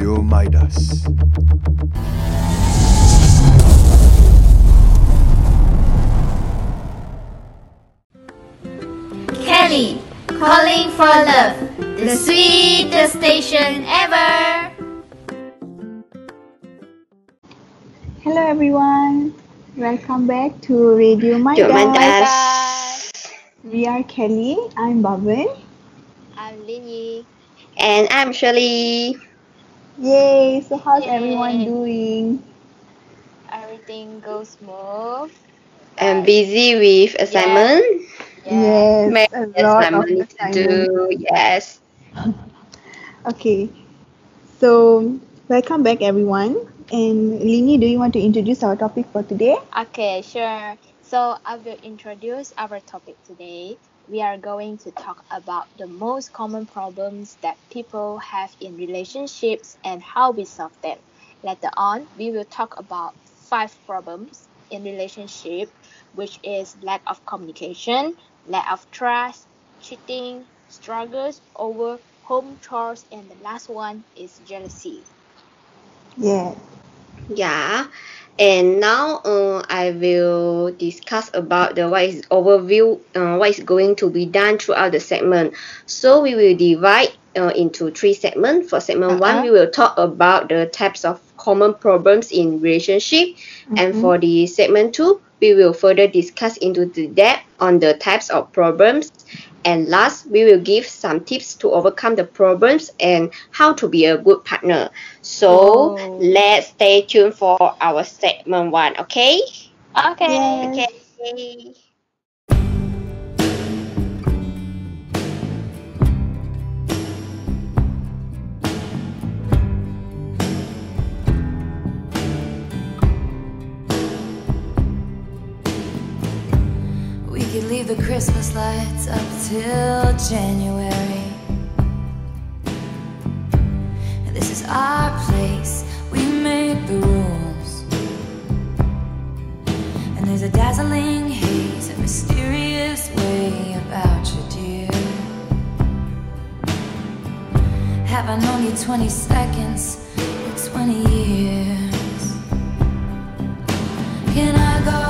Radio Midas. Kelly, calling for love, the sweetest station ever. Hello everyone, welcome back to Radio Jom Midas. Mandas. We are Kelly, I'm Bhavin. I'm Linyi. And I'm Shirley. Yay! So how's Yay. everyone doing? Everything goes smooth. I'm busy with assignment. Yes, Many a lot of assignment to do. Yes. Okay, so welcome back everyone. And Lini, do you want to introduce our topic for today? Okay, sure. So I will introduce our topic today. We are going to talk about the most common problems that people have in relationships and how we solve them. Later on, we will talk about five problems in relationship, which is lack of communication, lack of trust, cheating, struggles over home chores, and the last one is jealousy. Yes. Yeah. And now uh, I will discuss about the what is overview uh, what is going to be done throughout the segment. So we will divide uh, into three segments. For segment one, Uh-uh. we will talk about the types of common problems in relationship, and Mhm. for the segment two, we will further discuss into the depth on the types of problems. And last, we will give some tips to overcome the problems and how to be a good partner. So Oh. let's stay tuned for our segment one, okay? Okay. Yes. Okay. The Christmas lights up till January. This is our place, we make the rules. And there's a dazzling haze, a mysterious way about you, dear. Have I known you 20 seconds or 20 years? Can I go?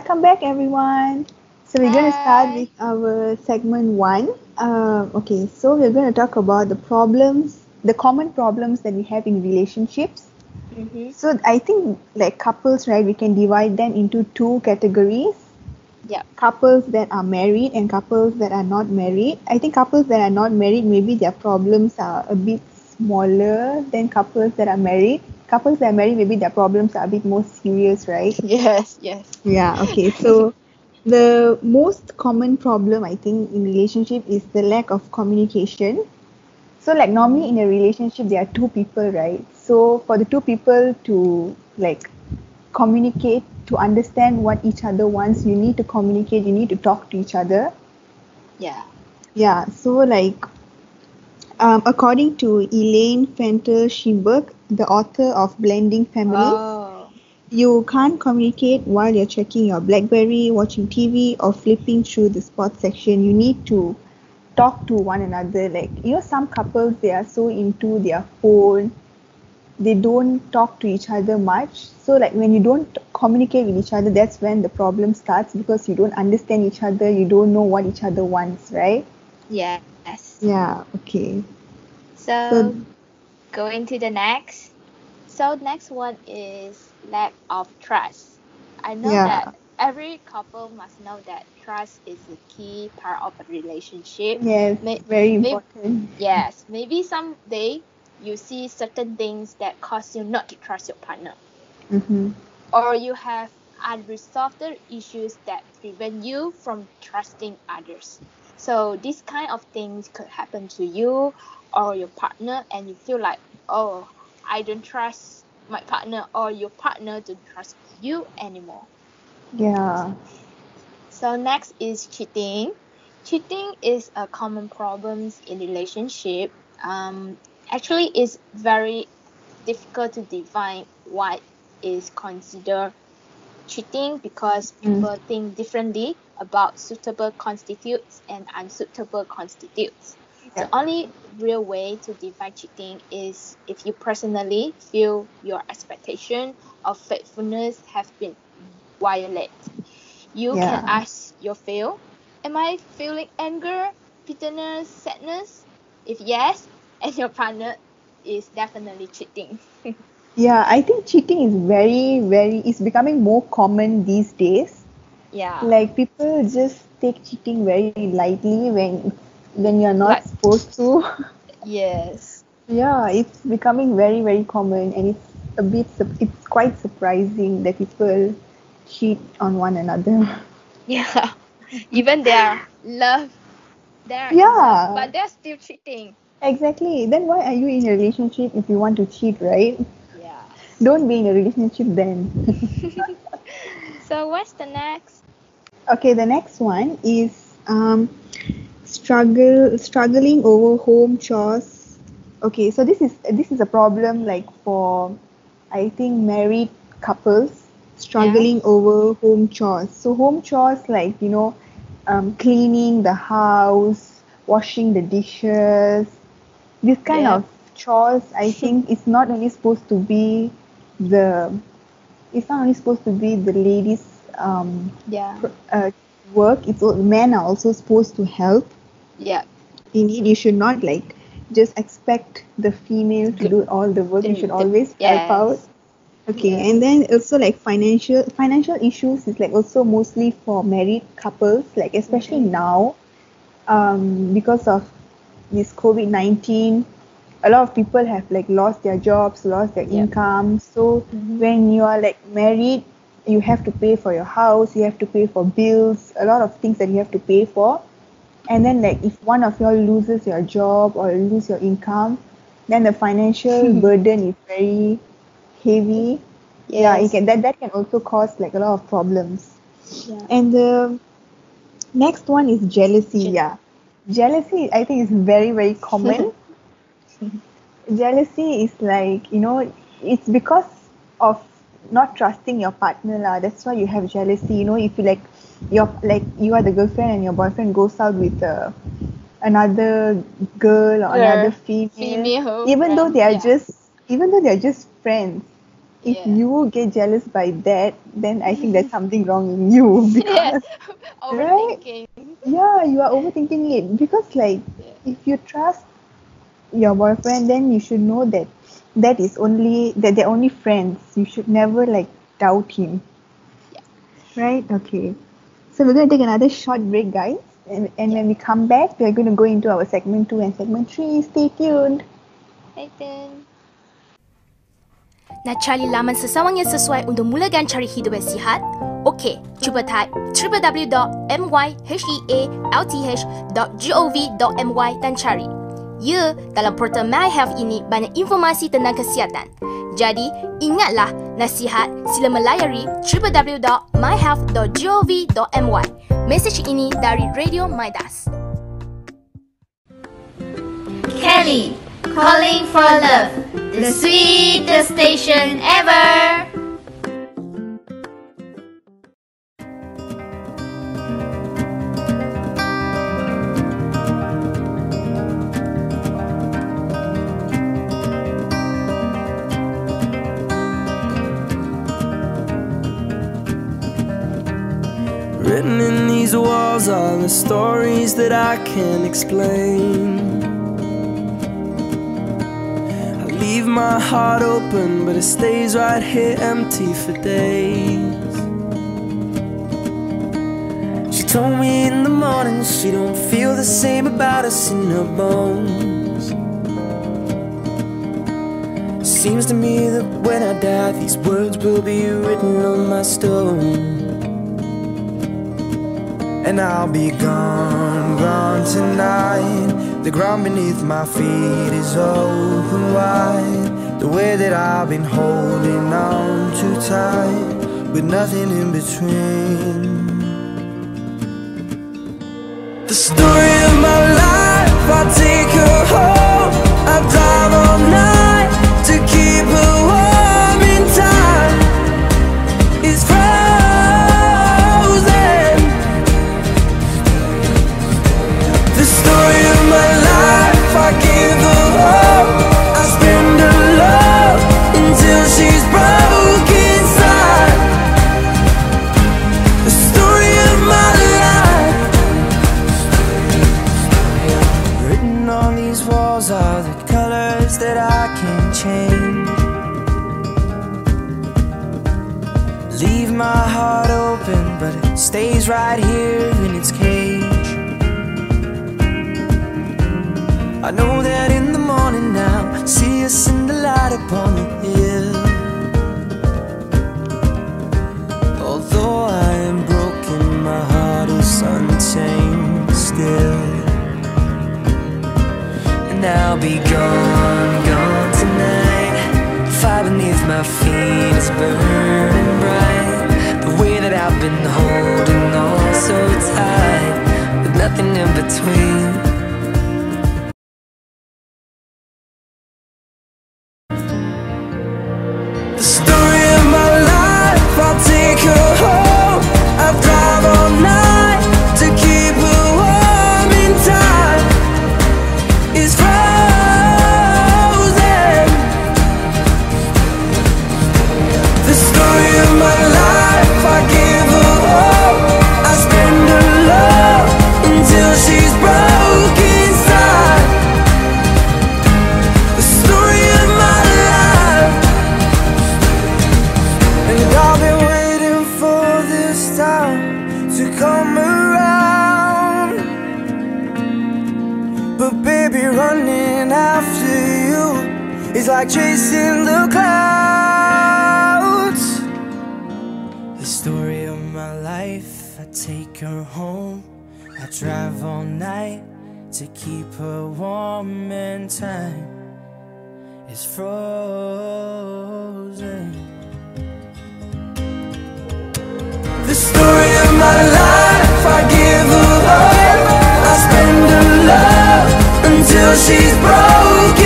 Welcome back, everyone. So we're going to start with our segment one. Um, okay, so we're going to talk about the problems, the common problems that we have in relationships. Mm-hmm. So I think like couples, right? We can divide them into two categories. Yeah. Couples that are married and couples that are not married. I think couples that are not married, maybe their problems are a bit smaller than couples that are married. Couples that are married, maybe their problems are a bit more serious, right? Yes, yes. Yeah, okay. So the most common problem I think in relationship is the lack of communication. So like normally in a relationship there are two people, right? So for the two people to like communicate to understand what each other wants, you need to communicate, you need to talk to each other. Yeah. Yeah, so like um, according to Elaine Fantle Shimberg, the author of Blending Families, Oh. you can't communicate while you're checking your Blackberry, watching TV, or flipping through the sports section. You need to talk to one another. Like, you know, some couples, they are so into their phone, they don't talk to each other much. So, like, when you don't communicate with each other, that's when the problem starts because you don't understand each other, you don't know what each other wants, right? Yes. Yeah, okay. So, So- going to the next. So next one is lack of trust. I know Yeah. that every couple must know that trust is a key part of a relationship. Yes, May- very may- important. Yes, maybe someday you see certain things that cause you not to trust your partner, Mm-hmm. or you have unresolved issues that prevent you from trusting others. So these kind of things could happen to you or your partner, and you feel like, oh, I don't trust my partner, or your partner don't trust you anymore. Yeah. So next is cheating. Cheating is a common problem in relationship. Um, actually, it's very difficult to define what is considered cheating because Mm. people think differently about suitable constitutes and unsuitable constitutes. Yeah. The only real way to define cheating is if you personally feel your expectation of faithfulness have been violated. You can ask your feel, am I feeling anger, bitterness, sadness? If yes, and your partner is definitely cheating. Yeah, I think cheating is very, very, it's becoming more common these days. Yeah. Like people just take cheating very lightly when when you're not Like- supposed to. yes. yeah, it's becoming very, very common and it's a bit, it's quite surprising that people cheat on one another. Yeah. Even their love. They are Yeah. but they're still cheating. Exactly. Then why are you in a relationship if you want to cheat, right? Yeah. Don't be in a relationship then. So what's the next? Okay, the next one is um, struggle struggling over home chores. Okay, so this is this is a problem like for I think married couples struggling over home chores. So home chores like you know um, cleaning the house, washing the dishes. This kind Yeah. of chores I think is not only supposed to be the it's not only supposed to be the ladies um, Yeah. uh, work it's men are also supposed to help Yeah. indeed you should not like just expect the female to do all the work you should always yes. help out okay Yes. and then also like financial financial issues is like also mostly for married couples like especially Mm-hmm. now um because of this covid-19 a lot of people have like lost their jobs lost their Yeah. income so Mhm. when you are like married you have to pay for your house you have to pay for bills a lot of things that you have to pay for. And then like if one of y'all loses your job or lose your income then the financial burden is very heavy. Yeah it can that, that can also cause like a lot of problems. Yeah. and the next one is jealousy. Je- yeah. Jealousy i think is very very common. Jealousy is like you know it's because of not trusting your partner lah that's why you have jealousy you know if you like you're like you are the girlfriend and your boyfriend goes out with uh, another girl or Girl, another female, female even though they are yeah. just even though they are just friends if Yeah. you get jealous by that, then I think there's something wrong in you Yeah. because Overthinking. yeah, you are overthinking it because like Yeah. if you trust your boyfriend, then you should know that that is only that they're only friends. You should never like doubt him. Yeah. Right? Okay. So we're gonna take another short break, guys. And, and when we come back, we're going to go into our segment two and segment three. Stay tuned. Hey then. Nak cari laman sesawang yang sesuai untuk mulakan cari hidup yang sihat? Okey, cuba type www.myhealth.gov.my dan cari. Ya, dalam portal My Health ini banyak informasi tentang kesihatan. Jadi, ingatlah, nasihat sila melayari www.myhealth.gov.my. Mesej ini dari Radio Midas. Kelly, calling for love, the sweetest station ever. Written in these walls are the stories that I can't explain. I leave my heart open, but it stays right here empty for days. She told me in the morning she don't feel the same about us in her bones. Seems to me that when I die, these words will be written on my stone. And I'll be gone, gone tonight. The ground beneath my feet is open wide. The way that I've been holding on too tight, with nothing in between. The story of my life, I take her home. That I can't change. Leave my heart open, but it stays right here in its cage. I know that in the morning now, see us in the light upon the hill. Although I am broken, my heart is untamed still. I'll be gone, gone tonight. Fire beneath my feet is burning bright. The way that I've been holding on so tight, with nothing in between. Like chasing the clouds. The story of my life, I take her home. I drive all night to keep her warm and time is frozen. The story of my life, I give her hope. I spend her love until she's broke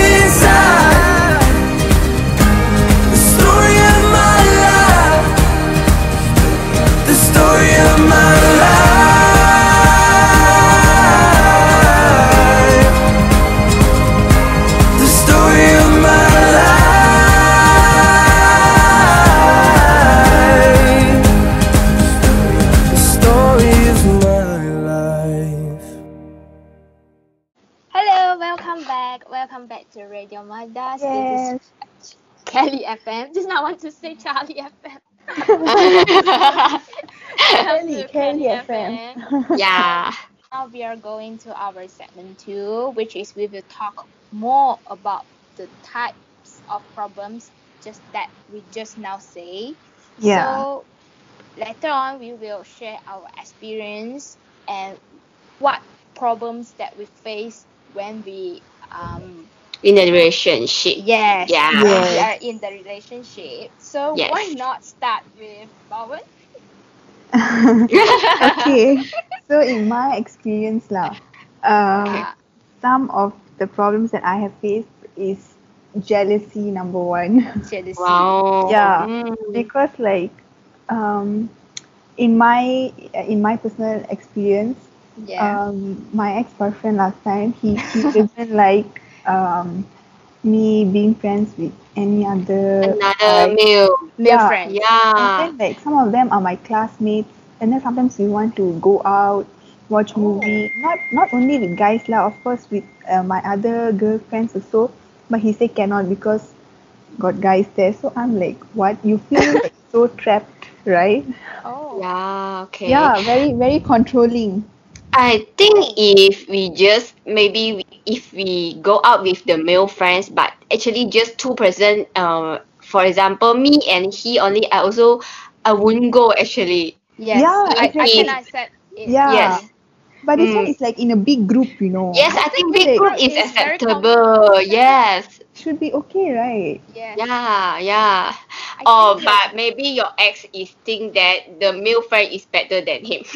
want to say Charlie FM. Kelly, Kelly FM. yeah. Now we are going to our segment two, which is we will talk more about the types of problems just that we just now say. Yeah. So later on we will share our experience and what problems that we face when we um In a relationship. yes, Yeah. when we Yes. are in the relationship. So Yes. why not start with Bowen? okay. So in my experience lah, um, some of the problems that I have faced is jealousy number one. jealousy. Wow. Yeah. Mm. because like um, in my in my personal experience, Yeah. um, my ex boyfriend last time he he doesn't like um, me being friends with any other Another like, meal. Male yeah. friend. And then like some of them are my classmates, and then sometimes we want to go out, watch movie. Not not only with guys lah, of course with uh, my other girlfriends also. But he said cannot because got guys there. So I'm like, what? You feel like so trapped, right? Oh. Yeah. Okay. Yeah, very very controlling. I think if we just maybe we- if we go out with the male friends, but actually just two person, uh, for example, me and he only, I also I wouldn't go actually. Yes. Yeah, I, I exactly. can accept it. Yeah. Yes. But this one Mm. is like in a big group, you know. Yes, I think big group is It's acceptable. Yes. Should be okay, right? Yeah, Yeah. Yeah. I Or think but maybe your ex is think that the male friend is better than him.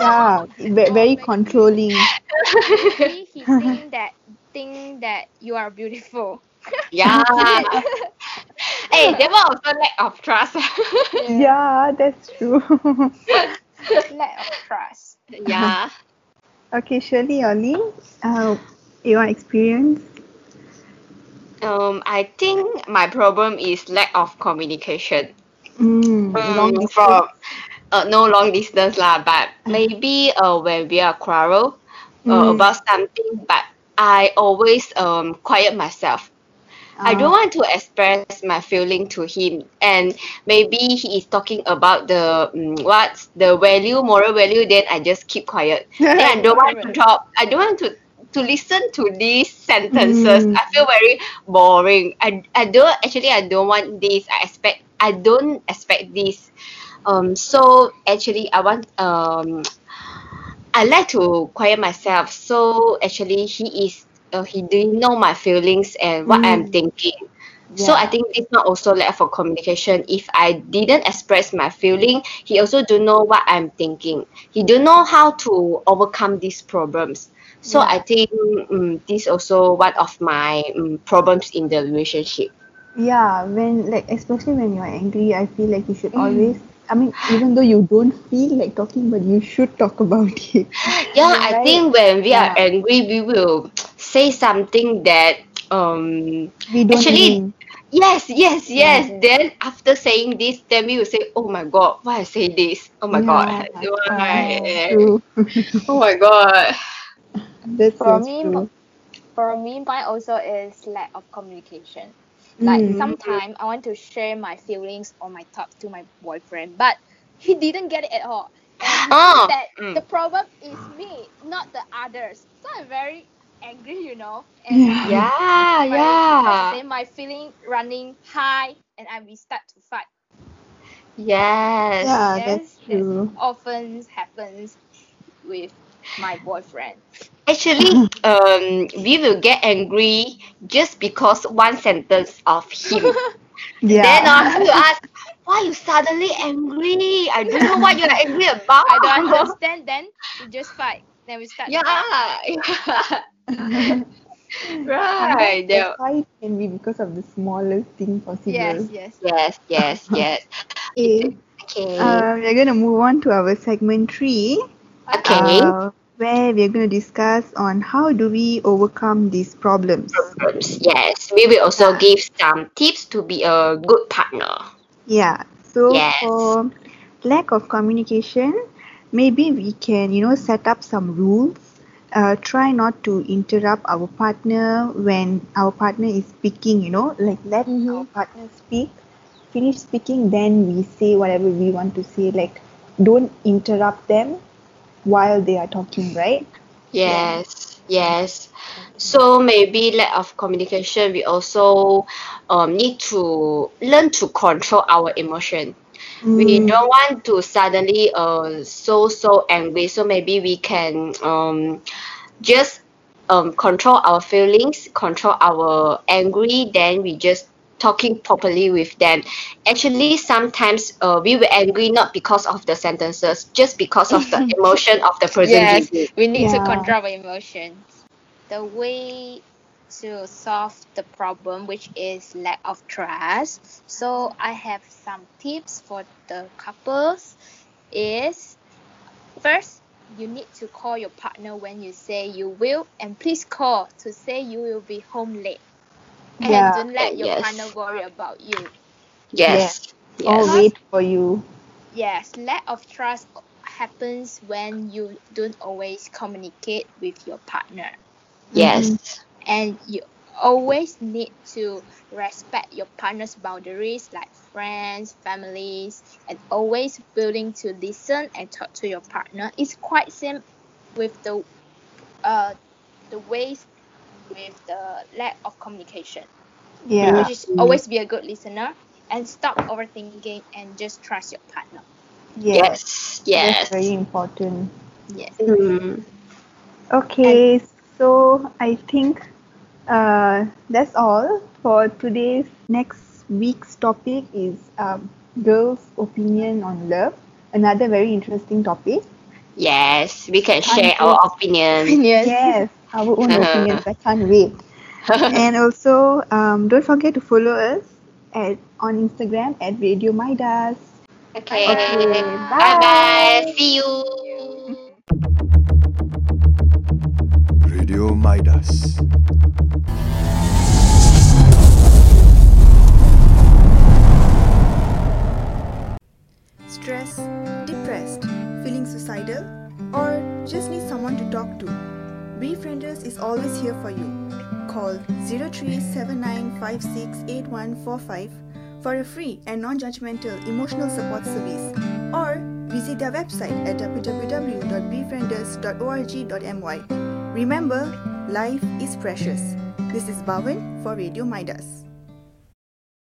Yeah, ve- very controlling. maybe he think that think that you are beautiful. yeah. hey, that one also lack of trust. Yeah, that's true. Lack of trust. yeah. okay, Shirley, Ollie, uh, your experience? Um, I think my problem is lack of communication. Mm, long Mm, from uh, no long distance lah, but maybe uh when we are quarrel uh, Mm. about something, but I always um quiet myself. I don't Ah. want to express my feeling to him, and maybe he is talking about the um, what's the value, moral value. Then I just keep quiet. then I don't want to talk. I don't want to to listen to these sentences. Mm. I feel very boring. I I don't actually I don't want this. I expect I don't expect this. Um. So actually I want um. I like to quiet myself. So actually he is uh, he didn't know my feelings and what I'm Mm. thinking. So I think this not also lack for communication. If I didn't express my feeling, he also don't know what I'm thinking. He don't know how to overcome these problems. So I think um, this also one of my um, problems in the relationship. Yeah, when like especially when you're angry, I feel like you should always. I mean, even though you don't feel like talking, but you should talk about it. Yeah, I think when we are Yeah. angry, we will say something that um We don't Actually, mean. Yes, yes, yes. Then after saying this, then we will say, "Oh my God, why I say this? Oh my God, why? Oh my God." That's For me, true. For me, mine also is lack of communication. Like Mm. sometimes I want to share my feelings or my thoughts to my boyfriend, but he didn't get it at all. And Oh, that mm. the problem is me, not the others. So I'm very angry, you know. And Yeah. Yeah, my- yeah, Then my feeling running high, and I we start to fight. yes. Yeah, yes, that's true. often happens with my boyfriend. Actually, um, we will get angry just because one sentence of him. Yeah. Then uh, we will ask, "Why you suddenly angry? I don't know what you are angry about." I don't understand. Then we just fight. Then we start. Yeah, fight. yeah. right. The fight can be because of the smallest thing possible. Yes. Yes. Yes, yes, yes. Okay. Okay. Uh, we're gonna move on to our segment three. okay. uh, where we're going to discuss on how do we overcome these problems. Problems. Yes, we will also give some tips to be a good partner. Yeah. So Yes. for lack of communication, maybe we can, you know, set up some rules uh, try not to interrupt our partner when our partner is speaking, you know, like let Mhm. our partner speak, finish speaking, then we say whatever we want to say. Like, don't interrupt them while they are talking, right? Yes, yes. So maybe lack of communication, we also um, need to learn to control our emotion. We Mm, don't want to suddenly uh so so angry. So maybe we can um just um control our feelings, control our angry, then we just talking properly with them. Actually, sometimes uh, we were angry not because of the sentences, just because of the emotion of the person Yes, we need to control our emotions. The way to solve the problem, which is lack of trust. So I have some tips for the couples. Is first you need to call your partner when you say you will, and please call to say you will be home late. And Yeah. don't let your Yes. partner worry about you. Yes. or Yes. wait for you. Yes, lack of trust happens when you don't always communicate with your partner. Yes. And you always need to respect your partner's boundaries like friends, families, and always willing to listen and talk to your partner. It's quite same with the uh the ways with the lack of communication. Yeah. Which is always be a good listener and stop overthinking and just trust your partner. Yes. Yes. Yes. Very important. Yes. Mm. Okay, so I think uh, that's all for today's next week's topic is um, girls' opinion on love. Another very interesting topic. Yes. We can share our wait. opinion. Yes. Yes, our own opinions. I can't wait. and also, um, don't forget to follow us at on Instagram at Radio Midas. Okay. Okay, Bye bye. See you. Radio Midas. Stressed, depressed, feeling suicidal, or just need someone to talk to? Befrienders is always here for you. Call 0379568145 for a free and non-judgmental emotional support service or visit their website at www.befrienders.org.my. Remember, life is precious. This is Bhavan for Radio Midas.